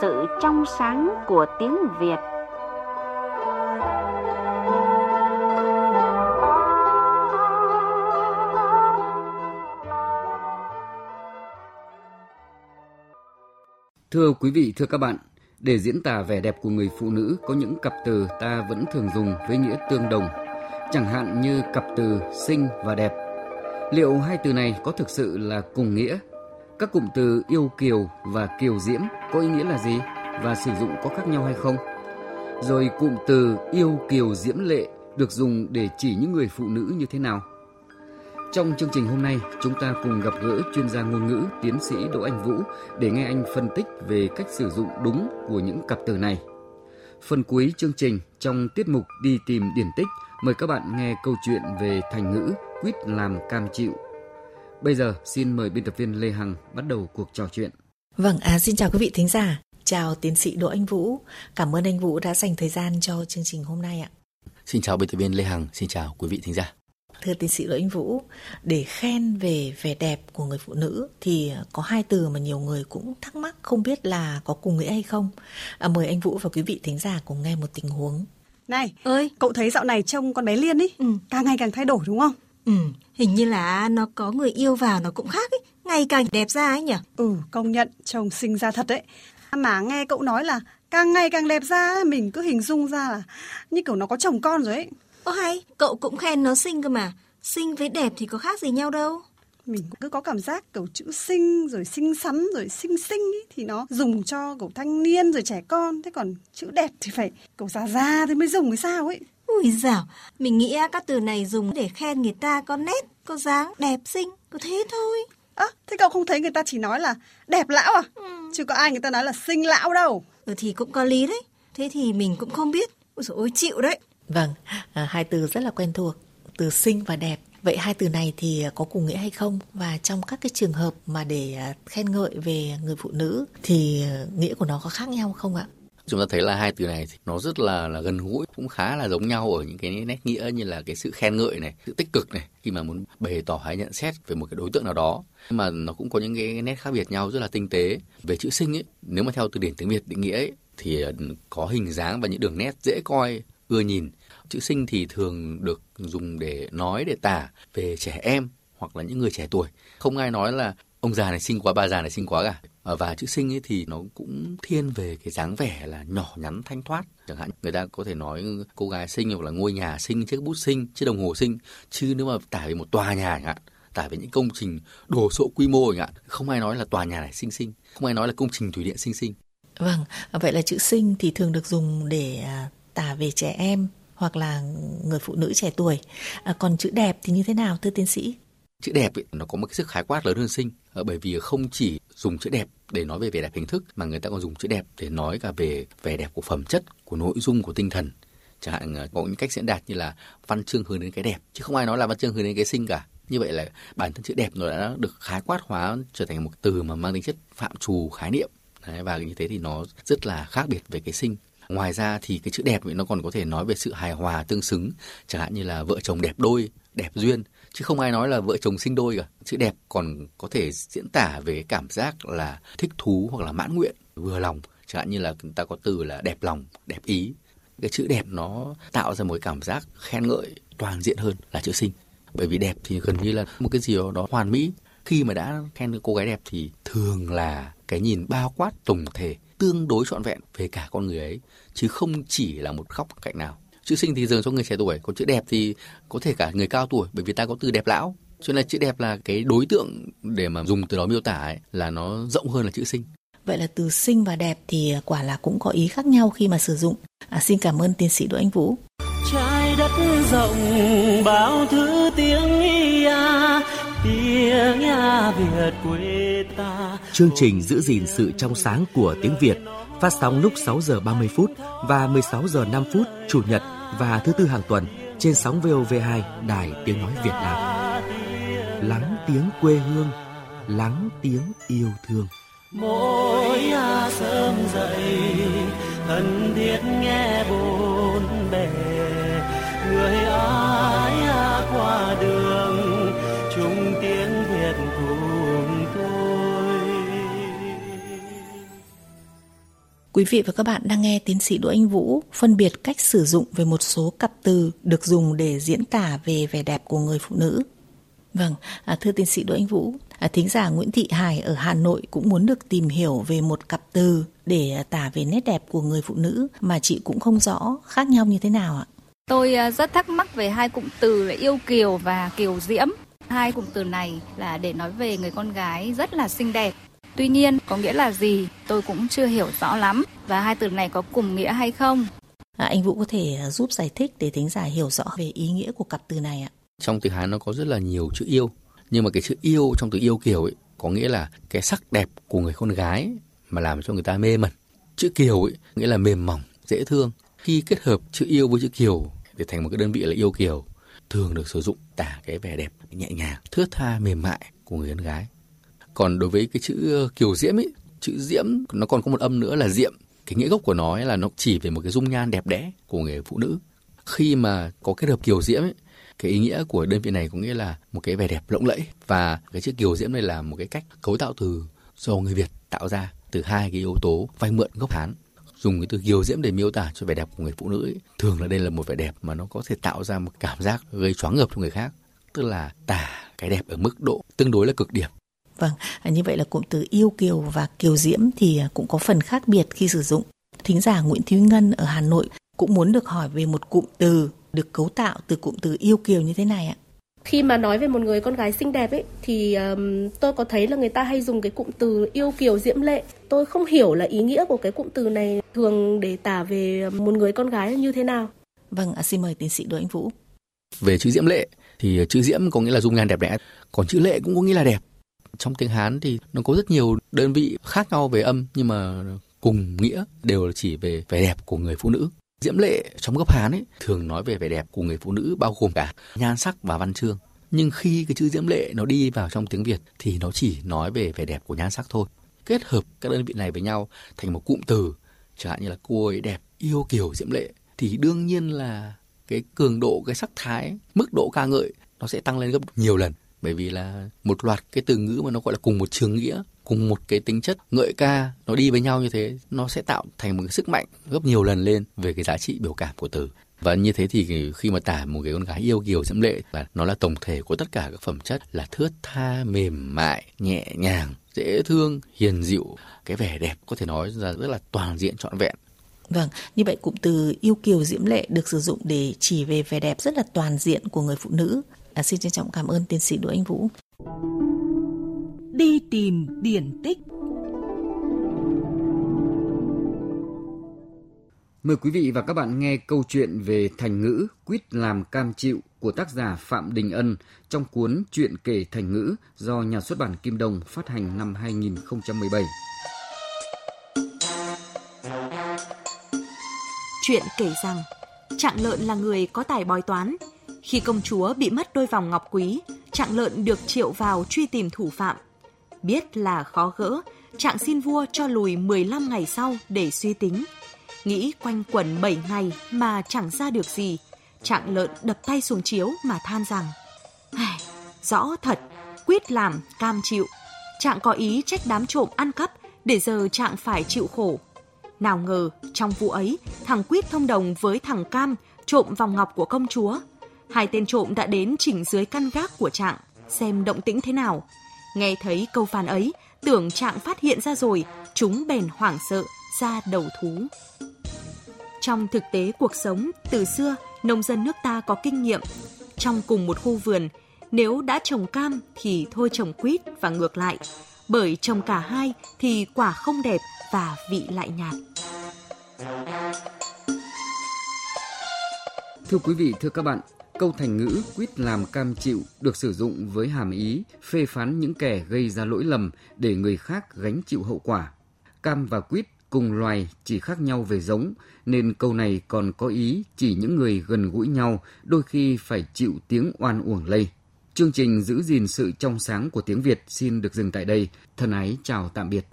sự trong sáng của tiếng Việt. Thưa quý vị, thưa các bạn, để diễn tả vẻ đẹp của người phụ nữ có những cặp từ ta vẫn thường dùng với nghĩa tương đồng, chẳng hạn như cặp từ xinh và đẹp. Liệu hai từ này có thực sự là cùng nghĩa? Các cụm từ yêu kiều và kiều diễm có ý nghĩa là gì và sử dụng có khác nhau hay không? Rồi cụm từ yêu kiều diễm lệ được dùng để chỉ những người phụ nữ như thế nào? Trong chương trình hôm nay, chúng ta cùng gặp gỡ chuyên gia ngôn ngữ tiến sĩ Đỗ Anh Vũ để nghe anh phân tích về cách sử dụng đúng của những cặp từ này. Phần cuối chương trình trong tiết mục đi tìm điển tích, mời các bạn nghe câu chuyện về thành ngữ quýt làm cam chịu. Bây giờ xin mời biên tập viên Lê Hằng bắt đầu cuộc trò chuyện. Vâng, à, xin chào quý vị thính giả. Chào tiến sĩ Đỗ Anh Vũ. Cảm ơn anh Vũ đã dành thời gian cho chương trình hôm nay ạ. Xin chào biên tập viên Lê Hằng, xin chào quý vị thính giả. Thưa tiến sĩ Đỗ Anh Vũ, để khen về vẻ đẹp của người phụ nữ thì có hai từ mà nhiều người cũng thắc mắc không biết là có cùng nghĩa hay không. À, mời anh Vũ và quý vị thính giả cùng nghe một tình huống. Này, ơi, cậu thấy dạo này trông con bé Liên ý, ừ. càng ngày càng thay đổi đúng không? Ừ, hình như là nó có người yêu vào nó cũng khác ấy, ngày càng đẹp ra ấy nhỉ? Ừ, công nhận trông xinh ra thật đấy. Mà nghe cậu nói là càng ngày càng đẹp ra, mình cứ hình dung ra là như kiểu nó có chồng con rồi ấy. Ô hay, cậu cũng khen nó xinh cơ mà. Xinh với đẹp thì có khác gì nhau đâu. Mình cứ có cảm giác kiểu chữ xinh rồi xinh xắn rồi xinh xinh ý, thì nó dùng cho kiểu thanh niên rồi trẻ con. Thế còn chữ đẹp thì phải kiểu già già thì mới dùng hay sao ấy. Ui dào, mình nghĩ các từ này dùng để khen người ta có nét, có dáng, đẹp xinh, có thế thôi. Ơ, à, thế cậu không thấy người ta chỉ nói là đẹp lão à? Ừ. Chứ có ai người ta nói là xinh lão đâu. Ừ thì cũng có lý đấy. Thế thì mình cũng không biết. Ôi dồi ôi, chịu đấy. Vâng, à, hai từ rất là quen thuộc, từ xinh và đẹp. Vậy hai từ này thì có cùng nghĩa hay không? Và trong các cái trường hợp mà để à, khen ngợi về người phụ nữ thì à, nghĩa của nó có khác nhau không ạ? Chúng ta thấy là hai từ này thì nó rất là là gần gũi, cũng khá là giống nhau ở những cái nét nghĩa như là cái sự khen ngợi này, sự tích cực này, khi mà muốn bày tỏ hay nhận xét về một cái đối tượng nào đó. Nhưng mà nó cũng có những cái nét khác biệt nhau rất là tinh tế. Về chữ sinh ấy, nếu mà theo từ điển tiếng việt, định nghĩa ấy, thì ờ, có hình dáng và những đường nét dễ coi, ưa nhìn. Chữ sinh thì thường được dùng để nói, để tả về trẻ em hoặc là những người trẻ tuổi. Không ai nói là ông già này sinh quá, bà già này sinh quá cả. Ờ, và chữ sinh ấy thì nó cũng thiên về cái dáng vẻ là nhỏ nhắn thanh thoát. Chẳng hạn người ta có thể nói cô gái sinh hoặc là ngôi nhà sinh chiếc bút sinh chiếc đồng hồ sinh. Chứ nếu mà tả về một tòa nhà chẳng hạn tả về những công trình đồ sộ quy mô chẳng hạn không ai nói là tòa nhà này sinh sinh không ai nói là công trình thủy điện sinh sinh. Vâng vậy là chữ sinh thì thường được dùng để à, tả về trẻ em hoặc là người phụ nữ trẻ tuổi. À, còn chữ đẹp thì như thế nào thưa tiến sĩ? Chữ đẹp ấy, nó có một cái sức khái quát lớn hơn sinh. Ờ, bởi vì không chỉ dùng chữ đẹp để nói về vẻ đẹp hình thức mà người ta còn dùng chữ đẹp để nói cả về vẻ đẹp của phẩm chất của nội dung của tinh thần. Chẳng hạn ờ, có những cách diễn đạt như là văn chương hướng đến cái đẹp chứ không ai nói là văn chương hướng đến cái sinh cả. Như vậy là bản thân chữ đẹp nó đã được khái quát hóa trở thành một từ mà mang tính chất phạm trù khái niệm. Đấy, và như thế thì nó rất là khác biệt về cái sinh ngoài ra thì cái chữ đẹp nó còn có thể nói về sự hài hòa, tương xứng. Chẳng hạn như là vợ chồng đẹp đôi, đẹp duyên. Chứ không ai nói là vợ chồng sinh đôi cả. Chữ đẹp còn có thể diễn tả về cảm giác là thích thú hoặc là mãn nguyện, vừa lòng. Chẳng hạn như là người ta có từ là đẹp lòng, đẹp ý. Cái chữ đẹp nó tạo ra một cảm giác khen ngợi toàn diện hơn là chữ sinh. Bởi vì đẹp thì gần như là một cái gì đó hoàn mỹ. Khi mà đã khen cô gái đẹp thì thường là cái nhìn bao quát tổng thể tương đối trọn vẹn về cả con người ấy chứ không chỉ là một góc cạnh nào chữ sinh thì dành cho người trẻ tuổi còn chữ đẹp thì có thể cả người cao tuổi bởi vì ta có từ đẹp lão cho nên chữ đẹp là cái đối tượng để mà dùng từ đó miêu tả ấy, là nó rộng hơn là chữ sinh Vậy là từ sinh và đẹp thì quả là cũng có ý khác nhau khi mà sử dụng. À, xin cảm ơn tiến sĩ Đỗ Anh Vũ. Trái đất rộng bao thứ tiếng ia, tiếng Việt quê ta. Chương trình giữ gìn sự trong sáng của tiếng Việt phát sóng lúc 6 giờ 30 phút và 16 giờ 5 phút chủ nhật và thứ tư hàng tuần trên sóng VOV2 Đài Tiếng Nói Việt Nam. Lắng tiếng quê hương, lắng tiếng yêu thương. Mỗi sớm dậy, thân thiết nghe bốn Quý vị và các bạn đang nghe tiến sĩ Đỗ Anh Vũ phân biệt cách sử dụng về một số cặp từ được dùng để diễn tả về vẻ đẹp của người phụ nữ. Vâng, à, thưa tiến sĩ Đỗ Anh Vũ, à, thính giả Nguyễn Thị Hải ở Hà Nội cũng muốn được tìm hiểu về một cặp từ để tả về nét đẹp của người phụ nữ mà chị cũng không rõ khác nhau như thế nào ạ. Tôi à, rất thắc mắc về hai cụm từ là yêu kiều và kiều diễm. Hai cụm từ này là để nói về người con gái rất là xinh đẹp. Tuy nhiên, có nghĩa là gì tôi cũng chưa hiểu rõ lắm và hai từ này có cùng nghĩa hay không. À, anh Vũ có thể à, giúp giải thích để thính giả hiểu rõ về ý nghĩa của cặp từ này ạ. Trong từ Hán nó có rất là nhiều chữ yêu, nhưng mà cái chữ yêu trong từ yêu kiều ấy có nghĩa là cái sắc đẹp của người con gái mà làm cho người ta mê mẩn. Chữ kiều ấy nghĩa là mềm mỏng, dễ thương. Khi kết hợp chữ yêu với chữ kiều để thành một cái đơn vị là yêu kiều thường được sử dụng tả cái vẻ đẹp nhẹ nhàng, thướt tha, mềm mại của người con gái. Còn đối với cái chữ ờ, kiều diễm ấy, chữ diễm nó còn có một âm nữa là diệm. Cái nghĩa gốc của nó là nó chỉ về một cái dung nhan đẹp đẽ của người phụ nữ. Khi mà có kết hợp kiều diễm ấy, cái ý nghĩa của đơn vị này có nghĩa là một cái vẻ đẹp lộng lẫy và cái chữ kiều diễm này là một cái cách cấu tạo từ do người Việt tạo ra từ hai cái yếu tố vay mượn gốc Hán dùng cái từ kiều diễm để miêu tả cho vẻ đẹp của người phụ nữ ấy. thường là đây là một vẻ đẹp mà nó có thể tạo ra một cảm giác gây choáng ngợp cho người khác tức là tả cái đẹp ở mức độ tương đối là cực điểm Vâng, à, như vậy là cụm từ yêu kiều và kiều diễm thì à, cũng có phần khác biệt khi sử dụng. Thính giả Nguyễn Thúy Ngân ở Hà Nội cũng muốn được hỏi về một cụm từ được cấu tạo từ cụm từ yêu kiều như thế này ạ. Khi mà nói về một người con gái xinh đẹp ấy thì um, tôi có thấy là người ta hay dùng cái cụm từ yêu kiều diễm lệ. Tôi không hiểu là ý nghĩa của cái cụm từ này thường để tả về một người con gái như thế nào. Vâng, à, xin mời tiến sĩ Đỗ Anh Vũ. Về chữ diễm lệ thì chữ diễm có nghĩa là dung nhan đẹp đẽ, còn chữ lệ cũng có nghĩa là đẹp. Trong tiếng Hán thì nó có rất nhiều đơn vị khác nhau về âm nhưng mà cùng nghĩa đều chỉ về vẻ đẹp của người phụ nữ. Diễm lệ trong gốc Hán ấy thường nói về vẻ đẹp của người phụ nữ bao gồm cả nhan sắc và văn chương. Nhưng khi cái chữ diễm lệ nó đi vào trong tiếng Việt thì nó chỉ nói về vẻ đẹp của nhan sắc thôi. Kết hợp các đơn vị này với nhau thành một cụm từ, chẳng hạn như là cô ấy đẹp, yêu kiều diễm lệ thì đương nhiên là cái cường độ, cái sắc thái, mức độ ca ngợi nó sẽ tăng lên gấp nhiều lần bởi vì là một loạt cái từ ngữ mà nó gọi là cùng một trường nghĩa cùng một cái tính chất ngợi ca nó đi với nhau như thế nó sẽ tạo thành một cái sức mạnh gấp nhiều lần lên về cái giá trị biểu cảm của từ và như thế thì khi mà tả một cái con gái yêu kiều diễm lệ và nó là tổng thể của tất cả các phẩm chất là thướt tha mềm mại nhẹ nhàng dễ thương hiền dịu cái vẻ đẹp có thể nói là rất là toàn diện trọn vẹn Vâng, như vậy cụm từ yêu kiều diễm lệ được sử dụng để chỉ về vẻ đẹp rất là toàn diện của người phụ nữ. À, xin trân trọng cảm ơn tiến sĩ Đỗ Anh Vũ. Đi tìm điển tích Mời quý vị và các bạn nghe câu chuyện về thành ngữ quýt làm cam chịu của tác giả Phạm Đình Ân trong cuốn Chuyện kể thành ngữ do nhà xuất bản Kim Đồng phát hành năm 2017. Chuyện kể rằng Trạng Lợn là người có tài bói toán. Khi công chúa bị mất đôi vòng ngọc quý, Trạng Lợn được triệu vào truy tìm thủ phạm. Biết là khó gỡ, Trạng xin vua cho lùi 15 ngày sau để suy tính. Nghĩ quanh quẩn 7 ngày mà chẳng ra được gì. Trạng Lợn đập tay xuống chiếu mà than rằng Rõ thật, quyết làm, cam chịu. Trạng có ý trách đám trộm ăn cắp để giờ Trạng phải chịu khổ nào ngờ, trong vụ ấy, thằng quyết thông đồng với thằng Cam trộm vòng ngọc của công chúa. Hai tên trộm đã đến chỉnh dưới căn gác của Trạng, xem động tĩnh thế nào. Nghe thấy câu phàn ấy, tưởng Trạng phát hiện ra rồi, chúng bèn hoảng sợ, ra đầu thú. Trong thực tế cuộc sống, từ xưa, nông dân nước ta có kinh nghiệm. Trong cùng một khu vườn, nếu đã trồng cam thì thôi trồng quýt và ngược lại. Bởi trồng cả hai thì quả không đẹp và vị lại nhạt. Thưa quý vị, thưa các bạn, câu thành ngữ quýt làm cam chịu được sử dụng với hàm ý phê phán những kẻ gây ra lỗi lầm để người khác gánh chịu hậu quả. Cam và quýt cùng loài chỉ khác nhau về giống, nên câu này còn có ý chỉ những người gần gũi nhau đôi khi phải chịu tiếng oan uổng lây. Chương trình giữ gìn sự trong sáng của tiếng Việt xin được dừng tại đây. Thân ái chào tạm biệt.